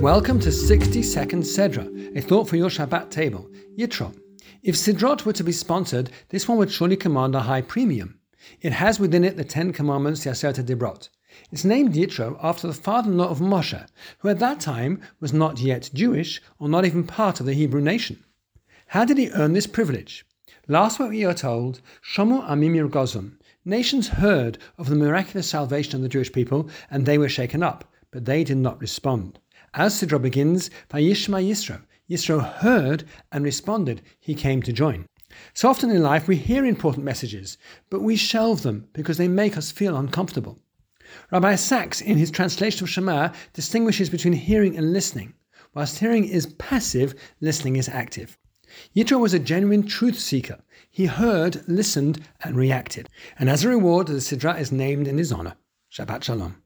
Welcome to 60 Second Sedra, a thought for your Shabbat table. Yitro. If Sidrot were to be sponsored, this one would surely command a high premium. It has within it the Ten Commandments, the Aseret Dibrot. It's named Yitro after the father-in-law of Moshe, who at that time was not yet Jewish or not even part of the Hebrew nation. How did he earn this privilege? Last week we are told, Shomu Amimir Gozum. Nations heard of the miraculous salvation of the Jewish people, and they were shaken up, but they did not respond. As Sidra begins, Vayishma Yisro. Yisro heard and responded. He came to join. So often in life we hear important messages, but we shelve them because they make us feel uncomfortable. Rabbi Sacks, in his translation of Shema, distinguishes between hearing and listening. Whilst hearing is passive, listening is active. Yitro was a genuine truth seeker. He heard, listened, and reacted. And as a reward, the Sidra is named in his honor. Shabbat Shalom.